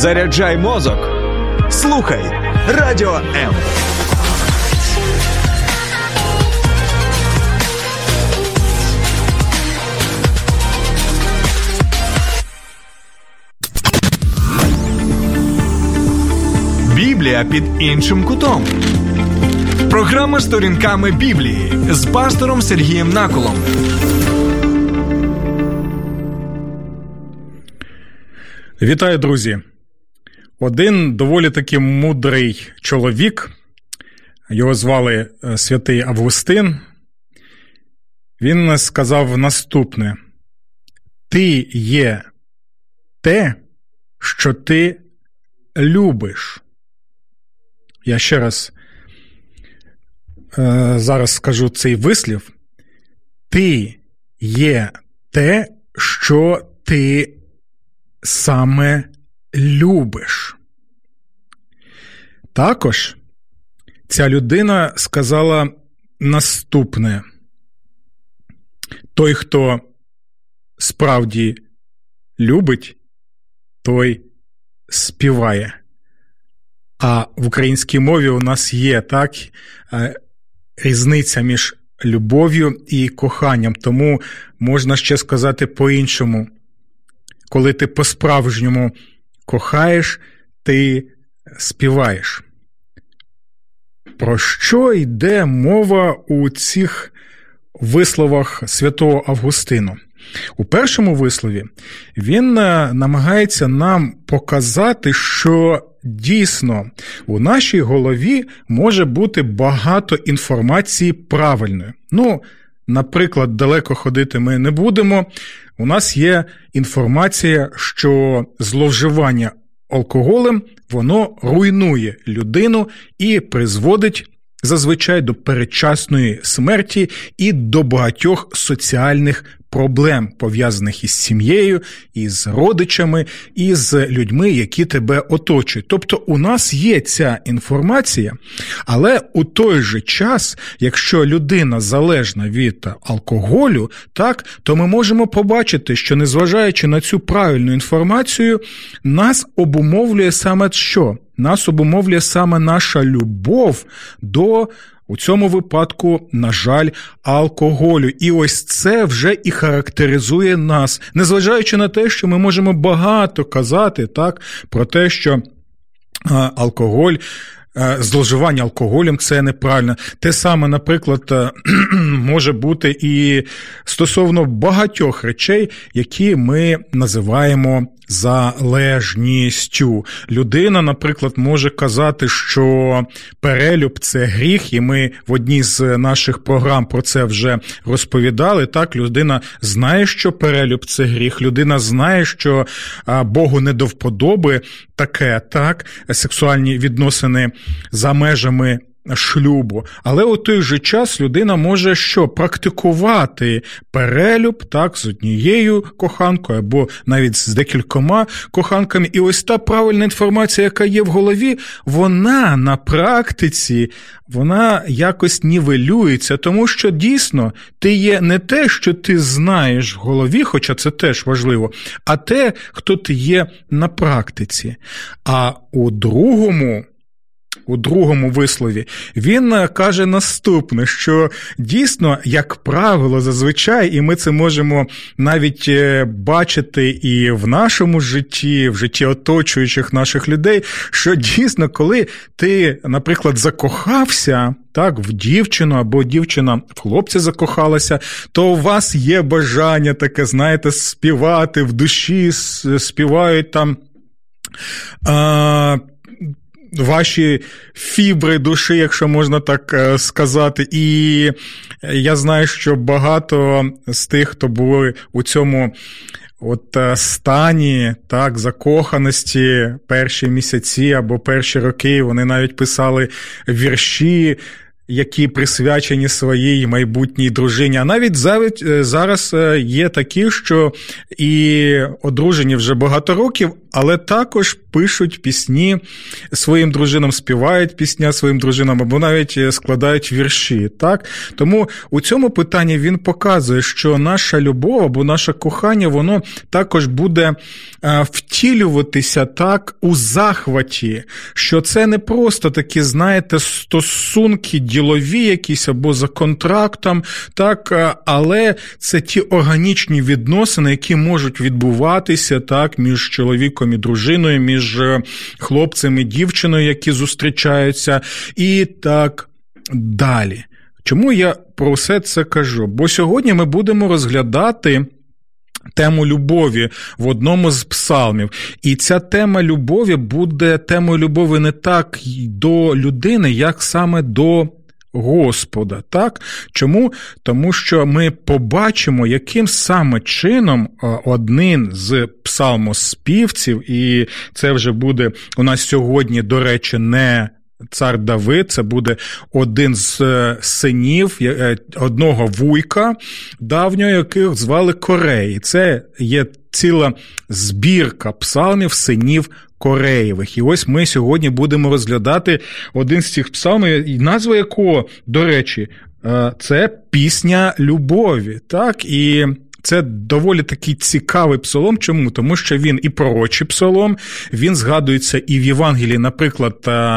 Заряджай мозок. Слухай радіо М. Біблія під іншим кутом. Програма сторінками Біблії з пастором Сергієм Наколом. Вітаю, друзі. Один доволі таки мудрий чоловік, його звали е, святий Августин. Він сказав наступне: Ти є те, що ти любиш. Я ще раз е, зараз скажу цей вислів. Ти є те, що ти саме любиш. Також ця людина сказала наступне: той, хто справді любить, той співає. А в українській мові у нас є так е, різниця між любов'ю і коханням. Тому можна ще сказати по-іншому. Коли ти по-справжньому кохаєш, ти співаєш. Про що йде мова у цих висловах святого Августину? У першому вислові він е, намагається нам показати, що дійсно у нашій голові може бути багато інформації правильної. Ну, наприклад, далеко ходити ми не будемо. У нас є інформація, що зловживання алкоголем воно руйнує людину і призводить зазвичай до передчасної смерті і до багатьох соціальних проблем, пов'язаних із сім'єю, із родичами, і з людьми, які тебе оточують. Тобто у нас є ця інформація, але у той же час, якщо людина залежна від алкоголю, так, то ми можемо побачити, що незважаючи на цю правильну інформацію, нас обумовлює саме що? Нас обумовлює саме наша любов до у цьому випадку, на жаль, алкоголю. І ось це вже і характеризує нас, незважаючи на те, що ми можемо багато казати так, про те, що алкоголь. Зловживання алкоголем це неправильно. Те саме, наприклад, може бути і стосовно багатьох речей, які ми називаємо залежністю. Людина, наприклад, може казати, що перелюб це гріх, і ми в одній з наших програм про це вже розповідали. Так, людина знає, що перелюб це гріх, людина знає, що Богу не до вподоби таке, так, сексуальні відносини за межами шлюбу. Але у той же час людина може що практикувати перелюб так, з однією коханкою або навіть з декількома коханками. І ось та правильна інформація, яка є в голові, вона на практиці вона якось нівелюється, тому що дійсно ти є не те, що ти знаєш в голові, хоча це теж важливо, а те, хто ти є на практиці. А у другому у другому вислові, він е, каже наступне: що дійсно, як правило, зазвичай, і ми це можемо навіть е, бачити і в нашому житті, в житті оточуючих наших людей, що дійсно, коли ти, наприклад, закохався. Так, в дівчину або дівчина в хлопця закохалася, то у вас є бажання таке, знаєте, співати в душі, співають там. А, ваші фібри душі, якщо можна так е, сказати. І я знаю, що багато з тих, хто були у цьому. От е, стані так, закоханості перші місяці або перші роки вони навіть писали вірші, які присвячені своїй майбутній дружині. А навіть зараз є такі, що і одружені вже багато років, але також пишуть пісні своїм дружинам, співають пісня своїм дружинам або навіть складають вірші. Так? Тому у цьому питанні він показує, що наша любов або наше кохання, воно також буде втілюватися так у захваті, що це не просто такі, знаєте, стосунки ділові, якісь або за контрактом, так, але це ті органічні відносини, які можуть відбуватися так між чоловіком і дружиною, між е, хлопцем і дівчиною, які зустрічаються, і так далі. Чому я про все це кажу? Бо сьогодні ми будемо розглядати. Тему любові в одному з псалмів. І ця тема любові буде темою любові не так до людини, як саме до Господа. Так? Чому? Тому що ми побачимо, яким саме чином один з псалмоспівців, і це вже буде у нас сьогодні, до речі, не. Цар Давид, це буде один з е, синів е, одного вуйка давнього, яких звали Кореї. Це є ціла збірка псалмів синів Кореєвих. І ось ми сьогодні будемо розглядати один з цих псалмів, назва якого, до речі, е, це пісня любові. Так, і це доволі такий цікавий псалом. Чому? Тому що він і пророчий псалом, він згадується і в Євангелії, наприклад,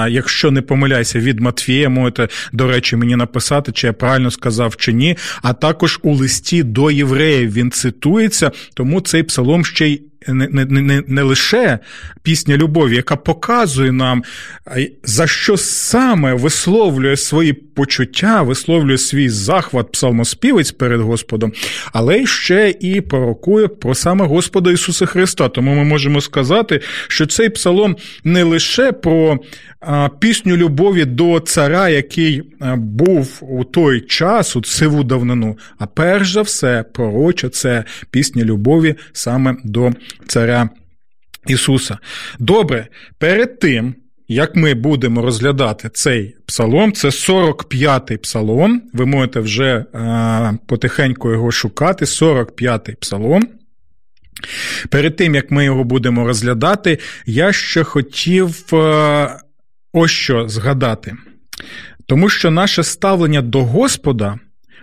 якщо не помиляюся, від Матфія, можете, до речі, мені написати, чи я правильно сказав, чи ні. А також у листі до євреїв він цитується, тому цей псалом ще й не не, не, не лише пісня любові, яка показує нам, за що саме висловлює свої почуття, висловлює свій захват псалмоспівець перед Господом, але ще і пророкує про саме Господа Ісуса Христа. Тому ми можемо сказати, що цей псалом не лише про пісню любові до цара, який був у той час, у сиву давнину, а перш за все, пророча це пісня любові саме до царя Ісуса. Добре, перед тим. Як ми будемо розглядати цей псалом, це 45-й псалом. Ви можете вже а, потихеньку його шукати. 45-й псалом. Перед тим, як ми його будемо розглядати, я ще хотів а, ось що згадати. Тому що наше ставлення до Господа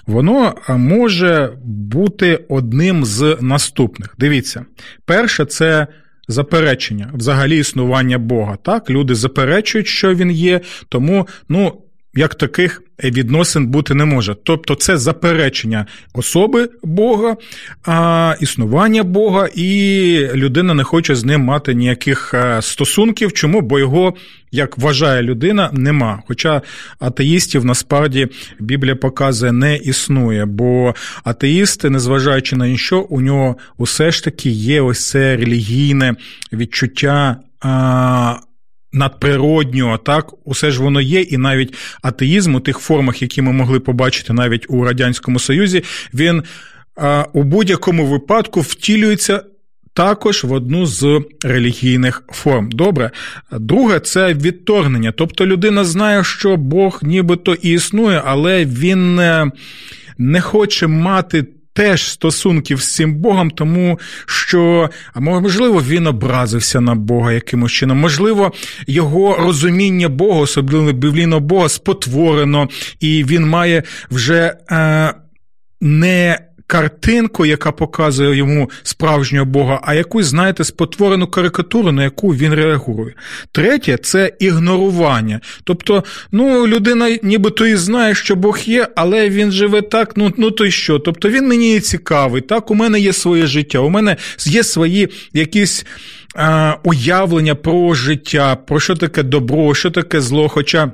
воно може бути одним з наступних. Дивіться, перше, це заперечення взагалі існування Бога. Так, люди заперечують, що він є, тому, ну. Як таких відносин бути не може. Тобто це заперечення особи Бога, а існування Бога, і людина не хоче з ним мати ніяких стосунків. Чому? Бо його як вважає людина, нема. Хоча атеїстів насправді Біблія показує не існує, бо атеїсти, незважаючи на що, у нього усе ж таки є ось це релігійне відчуття. Надприроднього, так, усе ж воно є, і навіть атеїзм у тих формах, які ми могли побачити навіть у Радянському Союзі, він а, у будь-якому випадку втілюється також в одну з релігійних форм. Добре. Друге, це відторгнення. Тобто людина знає, що Бог нібито і існує, але він не, не хоче мати. Теж стосунків з цим Богом, тому що, можливо, він образився на Бога якимось чином, можливо, його розуміння Бога, особливо біблійного Бога, спотворено, і він має вже е, не картинку, яка показує йому справжнього Бога, а якусь, знаєте, спотворену карикатуру, на яку він реагує. Третє це ігнорування. Тобто, ну, людина нібито і знає, що Бог є, але він живе так, ну ну то й що? Тобто він мені цікавий, так, у мене є своє життя, у мене є свої якісь. Уявлення про життя, про що таке добро, що таке зло. Хоча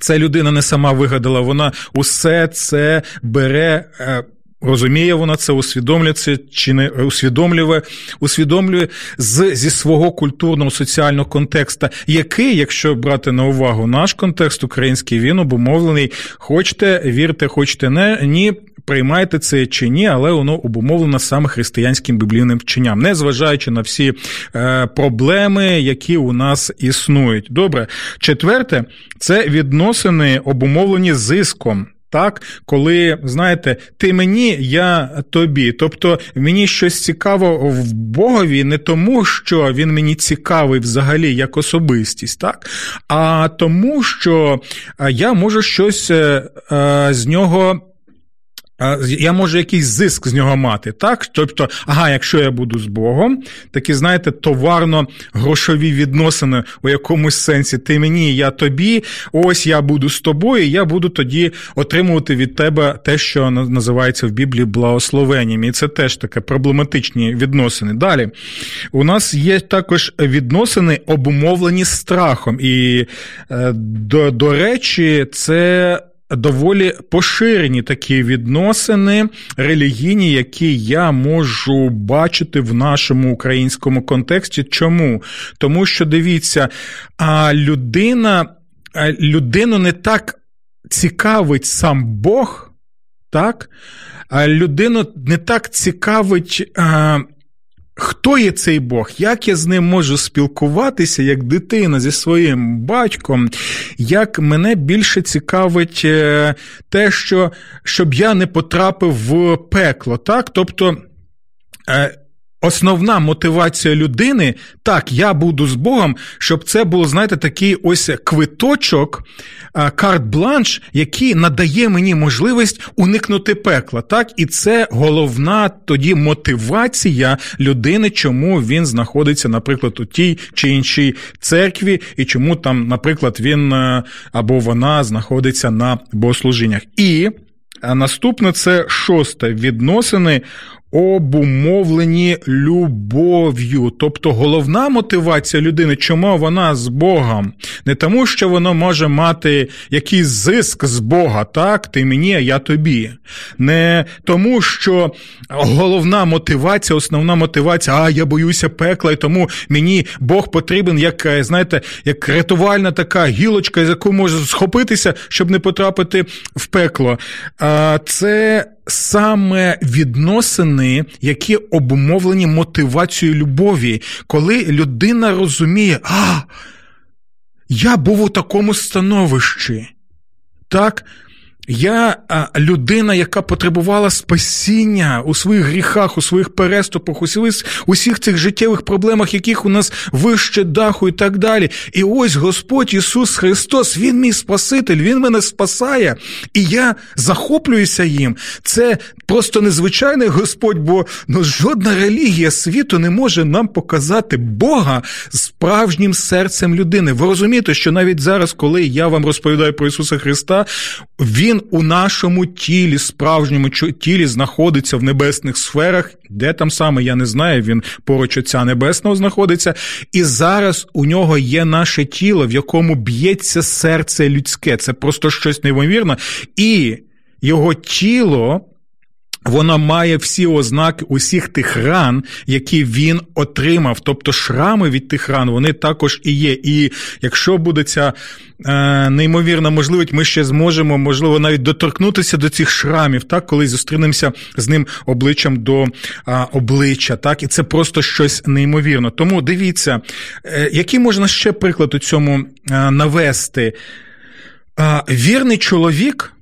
це людина не сама вигадала, вона усе це бере е, розуміє вона це, усвідомлює чи не усвідомлює, усвідомлює з, зі свого культурного соціального контексту, який, якщо брати на увагу наш контекст український, він обумовлений, хочете вірте, хочете не ні. Приймайте це чи ні, але воно обумовлено саме християнським біблійним вченням, незважаючи на всі е, проблеми, які у нас існують. Добре, четверте, це відносини обумовлені зиском. Так, коли знаєте, ти мені, я тобі. Тобто мені щось цікаво в Богові не тому, що він мені цікавий взагалі як особистість, так, а тому, що я можу щось е, е, з нього я можу якийсь зиск з нього мати, так? Тобто, ага, якщо я буду з Богом, такі, знаєте, товарно-грошові відносини у якомусь сенсі, ти мені, я тобі, ось я буду з тобою, і я буду тоді отримувати від тебе те, що називається в Біблії благословенням. І це теж таке проблематичні відносини. Далі, у нас є також відносини, обумовлені страхом. І, е, до, до речі, це доволі поширені такі відносини релігійні, які я можу бачити в нашому українському контексті. Чому? Тому що дивіться, а людина, людину не так цікавить сам Бог, так? А людину не так цікавить Хто є цей Бог? Як я з ним можу спілкуватися як дитина зі своїм батьком? Як мене більше цікавить е, те, що щоб я не потрапив в пекло, так? Тобто. Основна мотивація людини, так, я буду з Богом, щоб це було, знаєте, такий ось квиточок, карт-бланш, який надає мені можливість уникнути пекла. Так, і це головна тоді мотивація людини, чому він знаходиться, наприклад, у тій чи іншій церкві, і чому там, наприклад, він е, або вона знаходиться на богослужіннях. І наступне це шосте відносини обумовлені любов'ю. Тобто головна мотивація людини, чому вона з Богом? Не тому, що воно може мати якийсь зиск з Бога, так, ти мені, а я тобі. Не тому, що головна мотивація, основна мотивація, а я боюся пекла, і тому мені Бог потрібен, як, знаєте, як рятувальна така гілочка, з яку можу схопитися, щоб не потрапити в пекло. Це саме відносини, які обумовлені мотивацією любові, коли людина розуміє, а я був у такому становищі. Так, я людина, яка потребувала спасіння у своїх гріхах, у своїх переступах, у усіх цих життєвих проблемах, яких у нас вище даху і так далі. І ось Господь Ісус Христос, Він мій Спаситель, Він мене спасає, і я захоплююся їм. Це просто незвичайний Господь, бо ну, жодна релігія світу не може нам показати Бога справжнім серцем людини. Ви розумієте, що навіть зараз, коли я вам розповідаю про Ісуса Христа, Він у нашому тілі, справжньому тілі, знаходиться в небесних сферах, де там саме, я не знаю, він поруч Отця Небесного знаходиться. І зараз у нього є наше тіло, в якому б'ється серце людське. Це просто щось неймовірне. І його тіло. Вона має всі ознаки усіх тих ран, які він отримав. Тобто шрами від тих ран, вони також і є. І якщо буде ця е, неймовірна можливість, ми ще зможемо, можливо, навіть доторкнутися до цих шрамів, так, коли зустрінемося з ним обличчям до е, обличчя. Так, І це просто щось неймовірне. Тому дивіться, е, який можна ще приклад у цьому е, навести? Е, вірний чоловік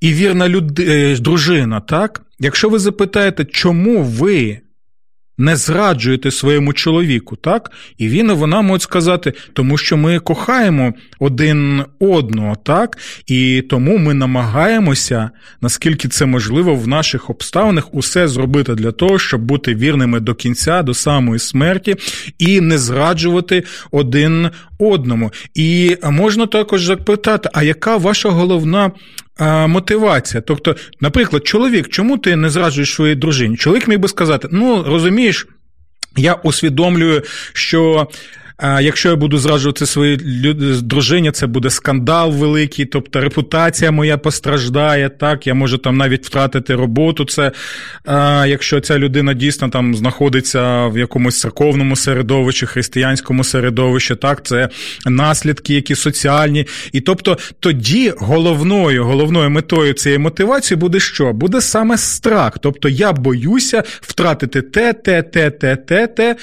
і вірна люд... Е, дружина, так? Якщо ви запитаєте, чому ви не зраджуєте своєму чоловіку, так? І він і вона можуть сказати, тому що ми кохаємо один одного, так? І тому ми намагаємося, наскільки це можливо, в наших обставинах усе зробити для того, щоб бути вірними до кінця, до самої смерті, і не зраджувати один одному. І можна також запитати, а яка ваша головна мотивація. Тобто, наприклад, чоловік, чому ти не зраджуєш своїй дружині? Чоловік міг би сказати: ну розумієш, я усвідомлюю, що якщо я буду зраджувати своїй дружині, це буде скандал великий, тобто репутація моя постраждає. Так, я можу там навіть втратити роботу. Це якщо ця людина дійсно там знаходиться в якомусь церковному середовищі, християнському середовищі, так, це наслідки, які соціальні. І тобто тоді головною, головною метою цієї мотивації буде що? Буде саме страх. Тобто я боюся втратити те, те, те, те, те, те.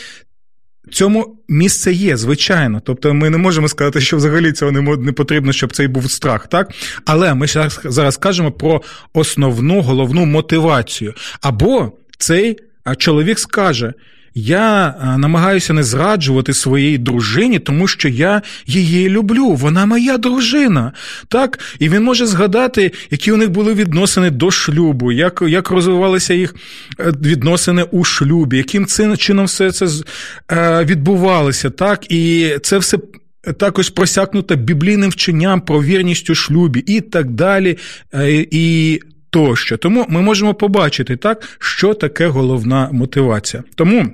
Цьому місце є, звичайно. Тобто ми не можемо сказати, що взагалі цього не потрібно, щоб цей був страх, так? Але ми зараз кажемо про основну головну мотивацію. Або цей чоловік скаже: я е, намагаюся не зраджувати своїй дружині, тому що я її люблю. Вона моя дружина. Так? І він може згадати, які у них були відносини до шлюбу, як як розвивалися їх е, відносини у шлюбі, яким чином все це е, відбувалося. Так? І це все. Також просякнуто біблійним вченням про вірність у шлюбі і так далі. І тощо. Тому ми можемо побачити, так, що таке головна мотивація. Тому.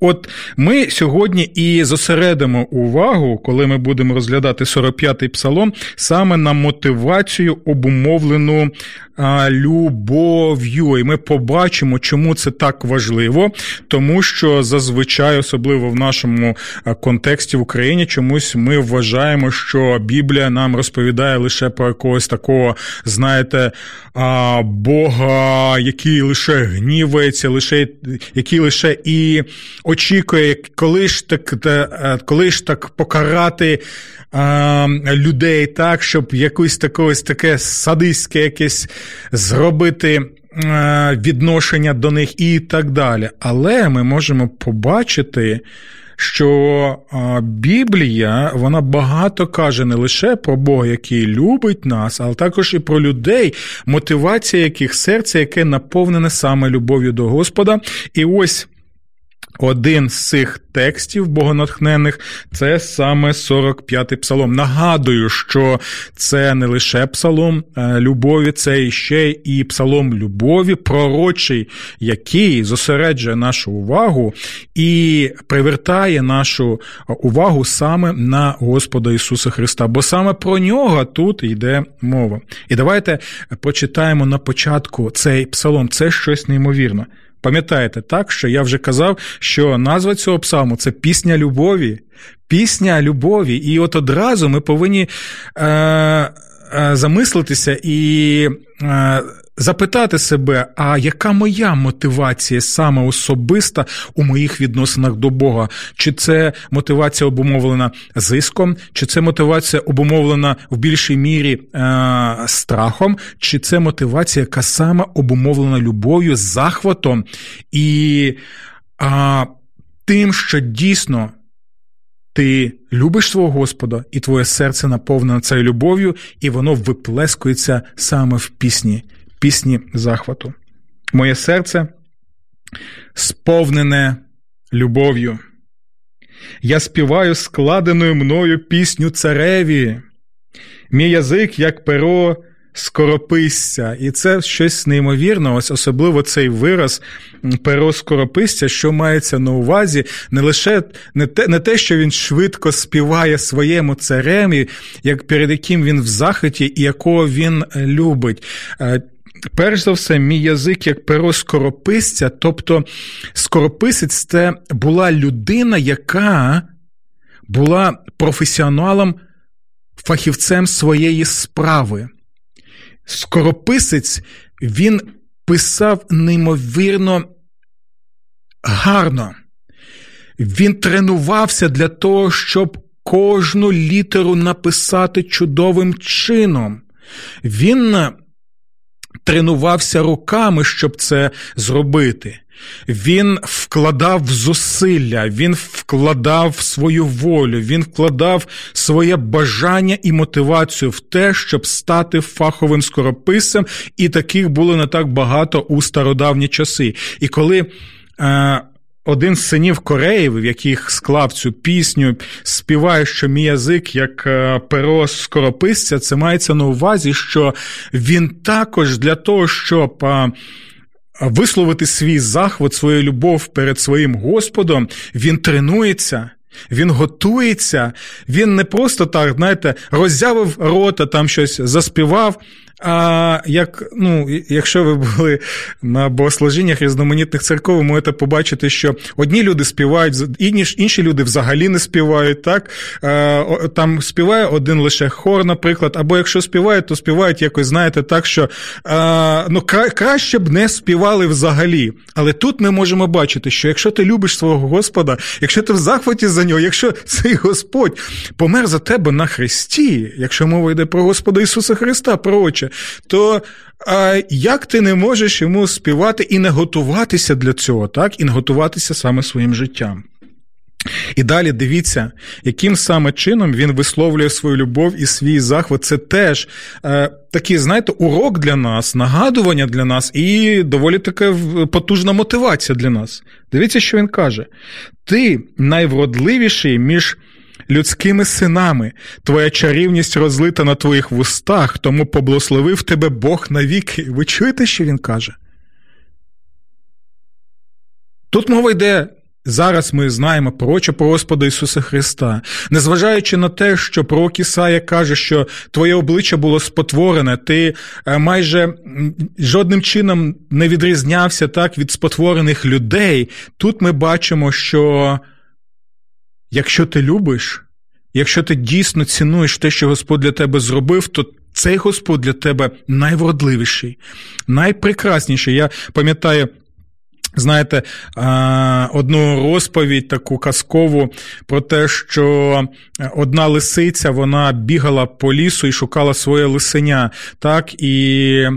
От ми сьогодні і зосередимо увагу, коли ми будемо розглядати 45-й псалом, саме на мотивацію обумовлену а, любов'ю. І ми побачимо, чому це так важливо, тому що зазвичай, особливо в нашому контексті в Україні, чомусь ми вважаємо, що Біблія нам розповідає лише про якогось такого, знаєте, а, Бога, який лише гнівається, лише який лише і очікує, коли ж так е, коли ж так покарати а, людей так, щоб якусь таке, таке садистське якесь зробити. Е, відношення до них і так далі. Але ми можемо побачити, що Біблія вона багато каже не лише про Бога, який любить нас, але також і про людей, мотивація яких серце, яке наповнене саме любов'ю до Господа. І ось один з цих текстів богонатхнених це саме 45-й псалом. Нагадую, що це не лише псалом е, любові, це ще і псалом любові, пророчий, який зосереджує нашу увагу і привертає нашу увагу саме на Господа Ісуса Христа, бо саме про нього тут йде мова. І давайте почитаємо на початку цей псалом. Це щось неймовірне. Пам'ятаєте, так, що я вже казав, що назва цього псалму це пісня любові, пісня любові. І от одразу ми повинні е, е, замислитися і е, запитати себе, а яка моя мотивація саме особиста у моїх відносинах до Бога? Чи це мотивація обумовлена зиском, чи це мотивація обумовлена в більшій мірі е, страхом, чи це мотивація, яка саме обумовлена любов'ю, захватом і е, тим, що дійсно. Ти любиш свого Господа, і твоє серце наповнене цією любов'ю, і воно виплескується саме в пісні пісні захвату. Моє серце сповнене любов'ю. Я співаю складеною мною пісню цареві, мій язик, як перо скорописця. І це щось неймовірне, ось особливо цей вираз перо скорописця, що мається на увазі, не лише не те, не те, що він швидко співає своєму цареві, як перед яким він в захиті і якого він любить. Перш за все, мій язик як перо скорописця, тобто скорописець це була людина, яка була професіоналом, фахівцем своєї справи. Скорописець він писав неймовірно гарно. Він тренувався для того, щоб кожну літеру написати чудовим чином. Він тренувався руками, щоб це зробити. Він вкладав зусилля, він вкладав свою волю, він вкладав своє бажання і мотивацію в те, щоб стати фаховим скорописцем, і таких було не так багато у стародавні часи. І коли е, один з синів Кореї, в яких склав цю пісню, співає, що мій язик як е, перо скорописця, це мається на увазі, що він також для того, щоб. Е, висловити свій захват, свою любов перед своїм Господом, він тренується, Він готується, він не просто так, знаєте, роззявив рота, там щось заспівав, а як, ну, якщо ви були на богослужіннях різноманітних церков, ви можете побачити, що одні люди співають, інші люди взагалі не співають. так? Там співає один лише хор, наприклад, або якщо співають, то співають якось, знаєте, так, що ну, краще б не співали взагалі. Але тут ми можемо бачити, що якщо ти любиш свого Господа, якщо ти в захваті за нього, якщо цей Господь помер за тебе на Христі, якщо мова йде про Господа Ісуса Христа, пророче, то а, як ти не можеш йому співати і не готуватися для цього, так? І не готуватися саме своїм життям. І далі дивіться, яким саме чином він висловлює свою любов і свій захват. Це теж е, такий, знаєте, урок для нас, нагадування для нас і доволі така потужна мотивація для нас. Дивіться, що він каже: ти найвродливіший між людськими синами, твоя чарівність розлита на твоїх вустах, тому поблагословив тебе Бог навіки. Ви чуєте, що він каже? Тут мова йде. Зараз ми знаємо пророче про Господа Ісуса Христа, незважаючи на те, що пророк Ісая каже, що твоє обличчя було спотворене, ти е, майже жодним чином не відрізнявся так від спотворених людей. Тут ми бачимо, що якщо ти любиш, якщо ти дійсно цінуєш те, що Господь для тебе зробив, то цей Господь для тебе найвродливіший, найпрекрасніший. Я пам'ятаю. Знаєте, одну розповідь таку казкову про те, що одна лисиця вона бігала по лісу і шукала своє лисеня, так і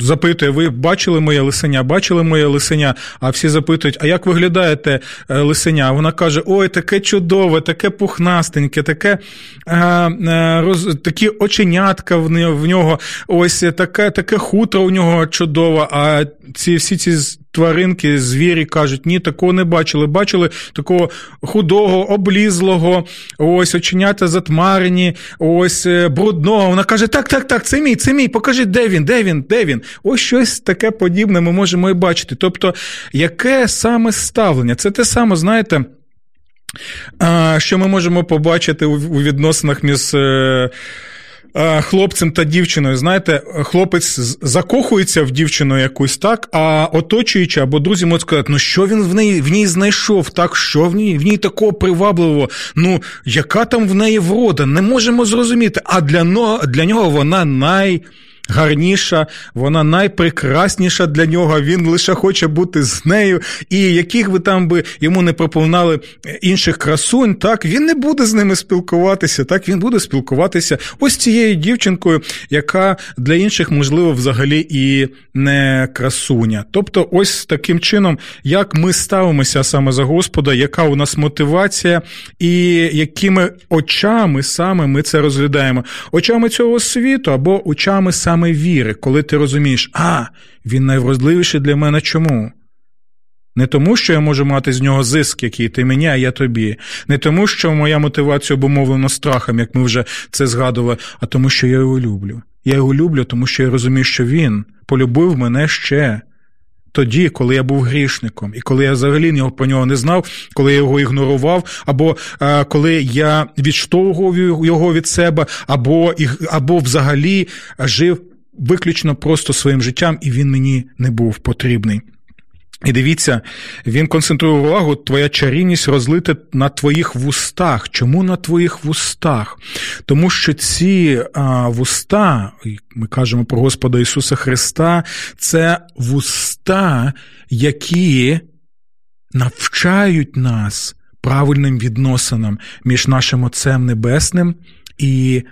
запитує: ви бачили моє лисеня? Бачили моє лисеня? А всі запитують: а як виглядаєте е, лисеня? Вона каже: Ой, таке чудове, таке пухнастеньке, таке е, е, роз, такі оченятка в нього, ось таке таке хутро у нього чудове. А ці всі ці тваринки, звірі кажуть, ні, такого не бачили. Бачили такого худого, облізлого, ось оченята затмарені, ось брудного. Вона каже: Так, так, так, це мій, це мій, покажіть, де він, де він, де він. Ось щось таке подібне ми можемо і бачити. Тобто, яке саме ставлення? Це те саме, знаєте. Що ми можемо побачити у відносинах між е, хлопцем та дівчиною. Знаєте, хлопець закохується в дівчину якусь так, а оточуючи або друзі можуть сказати, ну що він в неї в ній знайшов, так що в ній в ній такого привабливого, ну яка там в неї врода, не можемо зрозуміти. А для для нього вона най гарніша, вона найпрекрасніша для нього. Він лише хоче бути з нею. І яких ви там би йому не пропонували інших красунь, так він не буде з ними спілкуватися. Так він буде спілкуватися ось цією дівчинкою, яка для інших, можливо, взагалі і не красуня. Тобто, ось таким чином, як ми ставимося саме за Господа, яка у нас мотивація, і якими очами саме ми це розглядаємо, очами цього світу або очами саме саме віри, коли ти розумієш, а, він найвразливіший для мене чому? Не тому, що я можу мати з нього зиск, який ти мені, а я тобі. Не тому, що моя мотивація обумовлена страхом, як ми вже це згадували, а тому, що я його люблю. Я його люблю, тому що я розумію, що він полюбив мене ще тоді, коли я був грішником, і коли я взагалі про нього не знав, коли я його ігнорував, або а, коли я відштовхував його від себе, або, або взагалі жив виключно просто своїм життям, і він мені не був потрібний. І дивіться, він концентрує увагу, твоя чарівність розлита на твоїх вустах. Чому на твоїх вустах? Тому що ці а, вуста, ми кажемо про Господа Ісуса Христа, це вуста, які навчають нас правильним відносинам між нашим Отцем Небесним і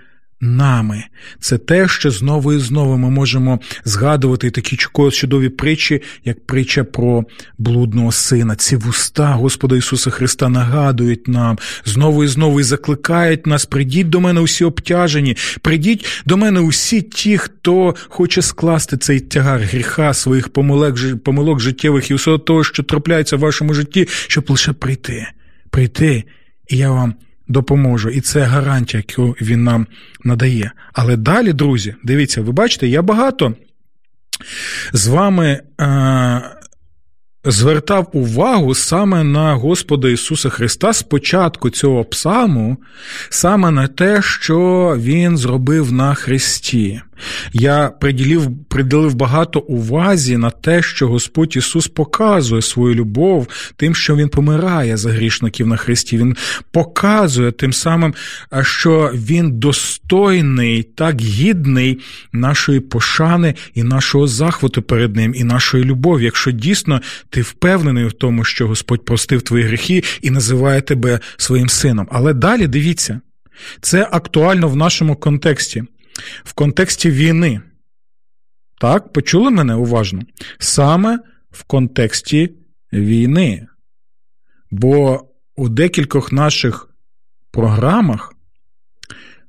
нами. Це те, що знову і знову ми можемо згадувати такі чудові притчі, як притча про блудного сина. Ці вуста Господа Ісуса Христа нагадують нам знову і знову і закликають нас: прийдіть до мене усі обтяжені, прийдіть до мене усі ті, хто хоче скласти цей тягар гріха своїх помилок, помилок життєвих і всього того, що трапляється в вашому житті, щоб лише прийти, прийти, і я вам допоможу. І це гарантія, яку він нам надає. Але далі, друзі, дивіться, ви бачите, я багато з вами. Е- звертав увагу саме на Господа Ісуса Христа спочатку цього псалму, саме на те, що Він зробив на Христі. Я приділив приділив багато увазі на те, що Господь Ісус показує свою любов тим, що Він помирає за грішників на Христі. Він показує тим самим, що Він достойний, так гідний нашої пошани і нашого захвату перед Ним, і нашої любові. Якщо дійсно ти впевнений в тому, що Господь простив твої гріхи і називає тебе своїм сином. Але далі дивіться, це актуально в нашому контексті в контексті війни. Так, почули мене уважно? Саме в контексті війни. Бо у декількох наших програмах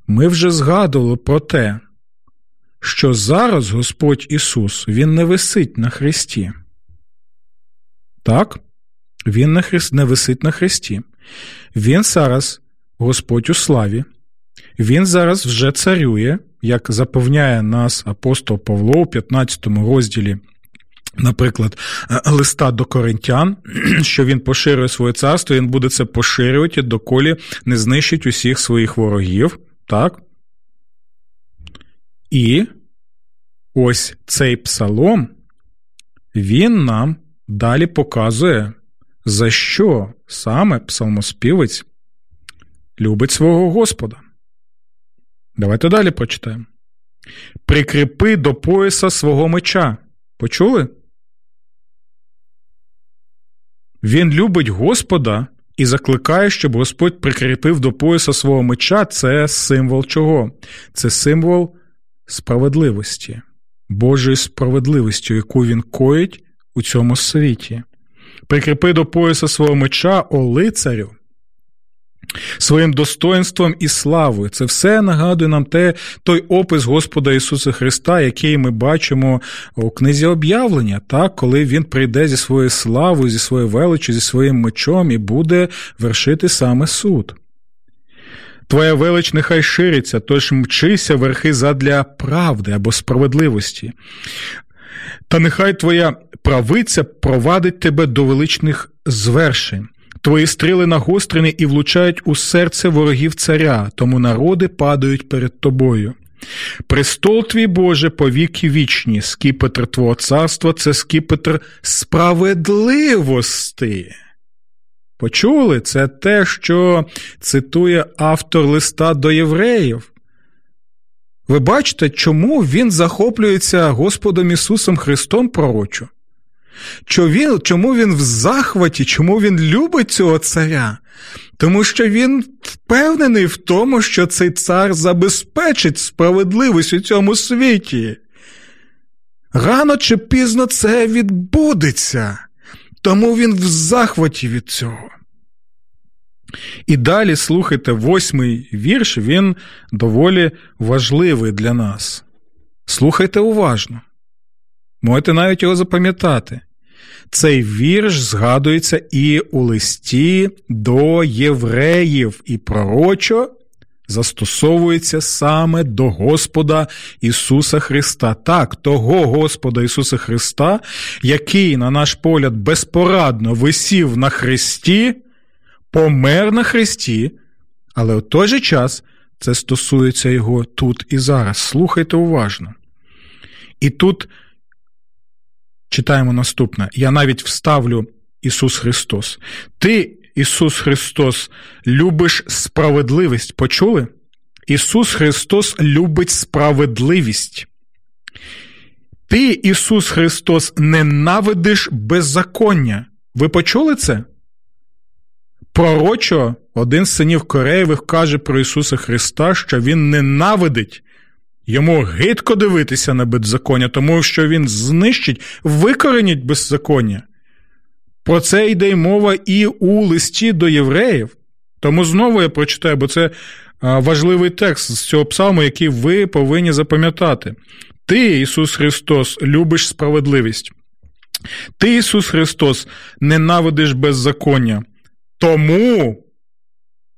ми вже згадували про те, що зараз Господь Ісус Він не висить на Христі. Так? Він не, хрест, не висить на Христі. Він зараз Господь у славі. Він зараз вже царює як запевняє нас апостол Павло у 15 розділі. Наприклад, листа до коринтян, що він поширює своє царство, він буде це поширювати, доколі не знищить усіх своїх ворогів. Так? І ось цей псалом, він нам далі показує, за що саме псалмоспівець любить свого Господа. Давайте далі прочитаємо. Прикріпи до пояса свого меча. Почули? Він любить Господа і закликає, щоб Господь прикріпив до пояса свого меча. Це символ чого? Це символ справедливості, Божої справедливості, яку він коїть у цьому світі. Прикріпи до пояса свого меча, о лицарю, своїм достоинством і славою. Це все нагадує нам те, той опис Господа Ісуса Христа, який ми бачимо у книзі об'явлення, так, коли Він прийде зі своєю славою, зі своєю величю, зі своїм мечом і буде вершити саме суд. Твоя велич нехай шириться, тож мчися верхи задля правди або справедливості. Та нехай твоя правиця провадить тебе до величних звершень. Твої стріли нагострені і влучають у серце ворогів царя, тому народи падають перед тобою. Престол твій Боже повіки вічні, скіпетр Твого царства це скіпетр справедливости. Почули це те, що цитує автор листа до євреїв. Ви бачите, чому він захоплюється Господом Ісусом Христом пророчу? Чому він в захваті, чому він любить цього царя? Тому що він впевнений в тому, що цей цар забезпечить справедливість у цьому світі. Рано чи пізно це відбудеться, тому він в захваті від цього. І далі слухайте, восьмий вірш, він доволі важливий для нас. Слухайте уважно. Можете навіть його запам'ятати. Цей вірш згадується і у листі до євреїв, і пророчо застосовується саме до Господа Ісуса Христа. Так, того Господа Ісуса Христа, який, на наш погляд, безпорадно висів на Христі, помер на Христі, але в той же час це стосується Його тут і зараз. Слухайте уважно. І тут читаємо наступне. Я навіть вставлю Ісус Христос. Ти, Ісус Христос, любиш справедливість. Почули? Ісус Христос любить справедливість. Ти, Ісус Христос, ненавидиш беззаконня. Ви почули це? Пророчо, один з синів Кореєвих каже про Ісуса Христа, що Він ненавидить Йому гидко дивитися на беззаконня, тому що він знищить, викоренить беззаконня. Про це йде й мова і у листі до євреїв. Тому знову я прочитаю, бо це важливий текст з цього псалму, який ви повинні запам'ятати. Ти, Ісус Христос, любиш справедливість. Ти, Ісус Христос, ненавидиш беззаконня. Тому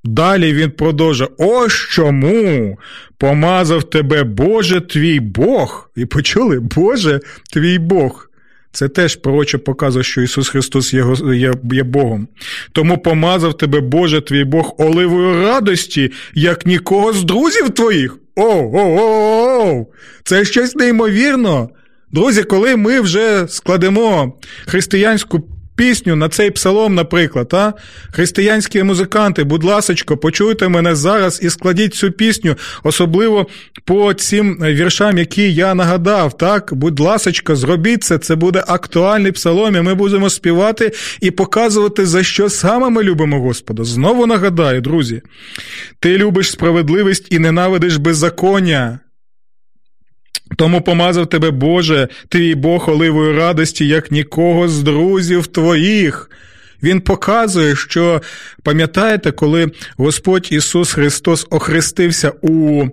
Далі він продовжує: Ось чому помазав тебе Боже твій Бог. І почули, Боже твій Бог. Це теж пророче показує, що Ісус Христос є, є, є Богом. Тому помазав тебе, Боже, твій Бог, оливою радості, як нікого з друзів твоїх. О-о-о! Це щось неймовірно. Друзі, коли ми вже складемо християнську пісню на цей псалом, наприклад, а? християнські музиканти, будь ласочко, почуйте мене зараз і складіть цю пісню, особливо по цим віршам, які я нагадав. Так, будь ласочко, зробіть це, це буде актуальний псалом, і ми будемо співати і показувати, за що саме ми любимо Господа. Знову нагадаю, друзі, ти любиш справедливість і ненавидиш беззаконня. Тому помазав тебе, Боже, твій Бог оливою радості, як нікого з друзів твоїх. Він показує, що пам'ятаєте, коли Господь Ісус Христос охрестився у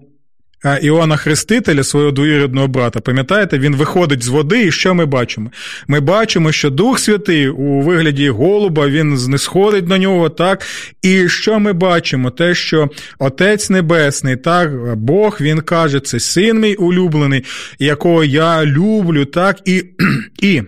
Іоанна Хрестителя, свого двоюрідного брата, пам'ятаєте, він виходить з води, і що ми бачимо? Ми бачимо, що Дух Святий у вигляді голуба він знисходить на нього, так? І що ми бачимо? Те, що Отець Небесний, так, Бог він каже, це син мій улюблений, якого я люблю, так, і. і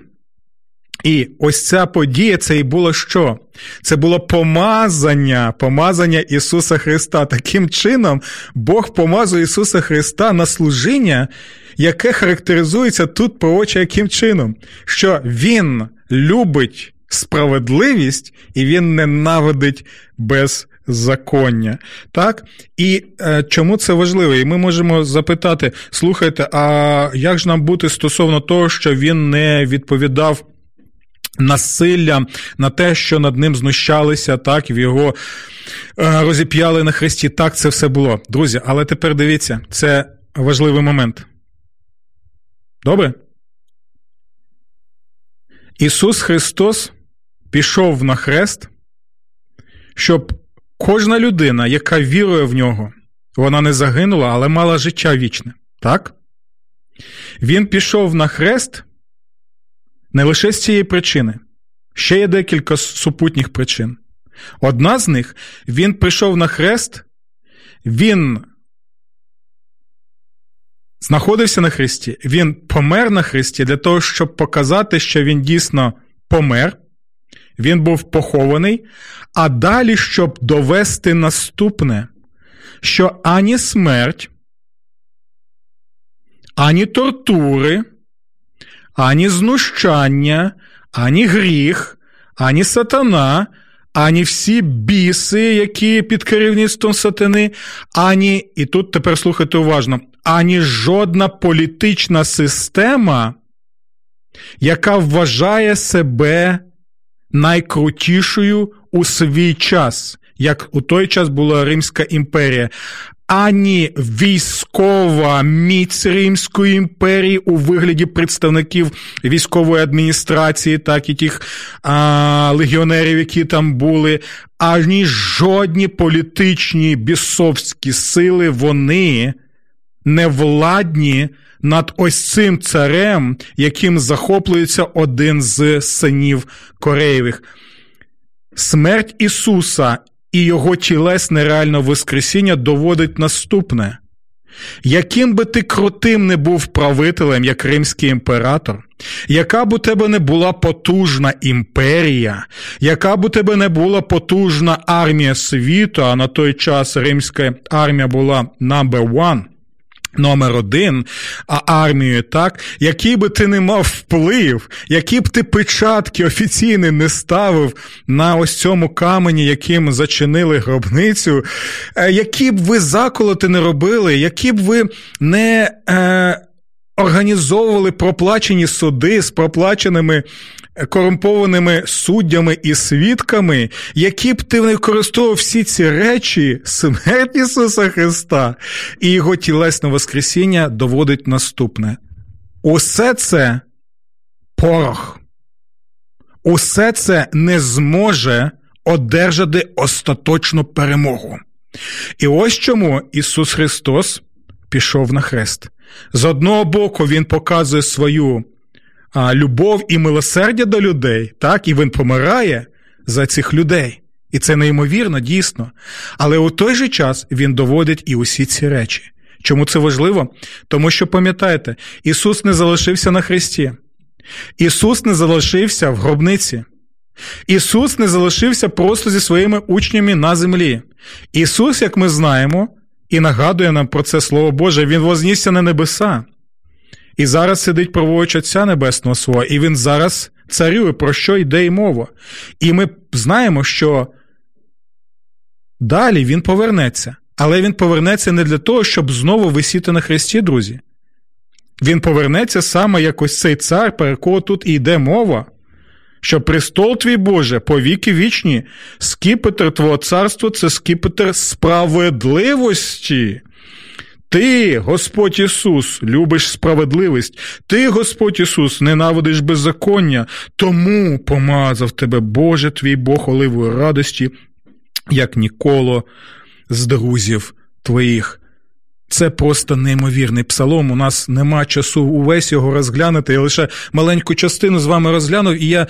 і ось ця подія це і було що? Це було помазання, помазання Ісуса Христа. Таким чином, Бог помазує Ісуса Христа на служіння, яке характеризується тут пророче яким чином? Що Він любить справедливість і Він ненавидить беззаконня. Так? І е, чому це важливо? І ми можемо запитати: слухайте, а як ж нам бути стосовно того, що він не відповідав? Насилля, на те, що над ним знущалися, так, його е, розіп'яли на хресті. Так, це все було. Друзі, але тепер дивіться, це важливий момент. Добре? Ісус Христос пішов на хрест, щоб кожна людина, яка вірує в нього, вона не загинула, але мала життя вічне. Так? Він пішов на хрест не лише з цієї причини, ще є декілька супутніх причин. Одна з них він прийшов на хрест, він знаходився на хресті, він помер на хресті для того, щоб показати, що він дійсно помер, він був похований, а далі, щоб довести наступне, що ані смерть, ані тортури ані знущання, ані гріх, ані сатана, ані всі біси, які під керівництвом сатани, ані, і тут тепер слухайте уважно, ані жодна політична система, яка вважає себе найкрутішою у свій час. Як у той час була Римська імперія, ані військова міць Римської імперії у вигляді представників військової адміністрації, так і тих а, легіонерів, які там були, ані жодні політичні бісовські сили, вони не владні над ось цим царем, яким захоплюється один з синів Кореєвих. Смерть Ісуса і його тілесне реальне воскресіння доводить наступне. Яким би ти крутим не був правителем, як римський імператор, яка б у тебе не була потужна імперія, яка б у тебе не була потужна армія світу, а на той час римська армія була number one, Номер один, а армію, так, який би ти не мав вплив, які б ти печатки офіційні не ставив на ось цьому камені, яким зачинили гробницю, е, які б ви заколоти не робили, які б ви не е, організовували проплачені суди з проплаченими корумпованими суддями і свідками, які б ти не використовував всі ці речі, смерть Ісуса Христа і Його тілесне Воскресіння доводить наступне. Усе це порох. Усе це не зможе одержати остаточну перемогу. І ось чому Ісус Христос пішов на хрест. З одного боку, Він показує свою а, любов і милосердя до людей, так, і він помирає за цих людей. І це неймовірно, дійсно. Але у той же час він доводить і усі ці речі. Чому це важливо? Тому що пам'ятаєте, Ісус не залишився на Христі. Ісус не залишився в гробниці. Ісус не залишився просто зі своїми учнями на землі. Ісус, як ми знаємо, і нагадує нам про це Слово Боже, Він вознісся на небеса. І зараз сидить праворуч Отця Небесного свого, і Він зараз царює, про що йде й мова. І ми знаємо, що далі Він повернеться. Але Він повернеться не для того, щоб знову висіти на хресті, друзі. Він повернеться саме як ось цей цар, про якого тут і йде мова що престол твій Боже повіки вічні, скіпетр Твого царства це скіпетр справедливості. Ти, Господь Ісус, любиш справедливість, ти, Господь Ісус, ненавидиш беззаконня, тому помазав тебе, Боже твій Бог оливою радості, як ніколи з друзів твоїх. Це просто неймовірний псалом. У нас нема часу увесь його розглянути. Я лише маленьку частину з вами розглянув, і я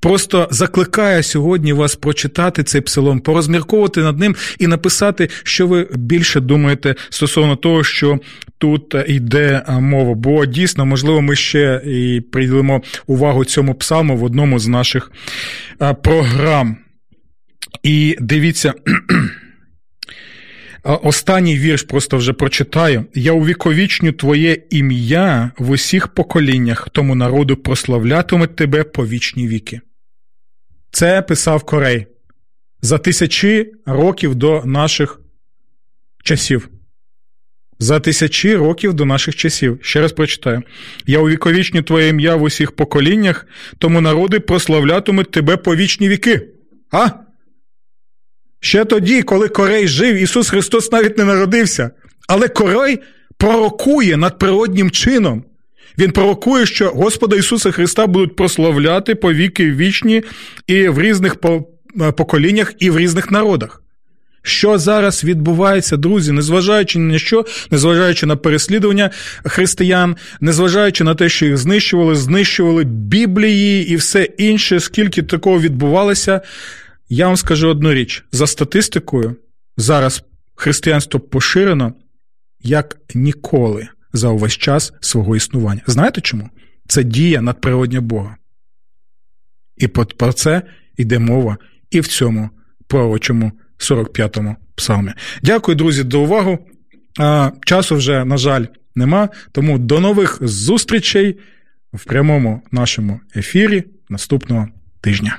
просто закликаю сьогодні вас прочитати цей псалом, порозмірковувати над ним і написати, що ви більше думаєте стосовно того, що тут йде мова. Бо дійсно, можливо, ми ще і приділимо увагу цьому псалму в одному з наших програм. І дивіться. Останній вірш просто вже прочитаю. Я увіковічню твоє ім'я в усіх поколіннях, тому народу прославлятиме тебе по вічні віки. Це писав Корей за тисячі років до наших часів. За тисячі років до наших часів. Ще раз прочитаю. Я увіковічню твоє ім'я в усіх поколіннях, тому народи прославлятимуть тебе по вічні віки. А? Ще тоді, коли Корей жив, Ісус Христос навіть не народився. Але Корей пророкує надприроднім чином. Він пророкує, що Господа Ісуса Христа будуть прославляти по віки вічні і в різних е, поколіннях, і в різних народах. Що зараз відбувається, друзі, незважаючи на що, незважаючи на переслідування християн, незважаючи на те, що їх знищували, знищували Біблії і все інше, скільки такого відбувалося, я вам скажу одну річ: за статистикою, зараз християнство поширено як ніколи за увесь час свого існування. Знаєте чому? Це дія надприродня Бога. І про це йде мова і в цьому пророчому 45-му псалмі. Дякую, друзі, за увагу. Часу вже, на жаль, нема. Тому до нових зустрічей в прямому нашому ефірі наступного тижня.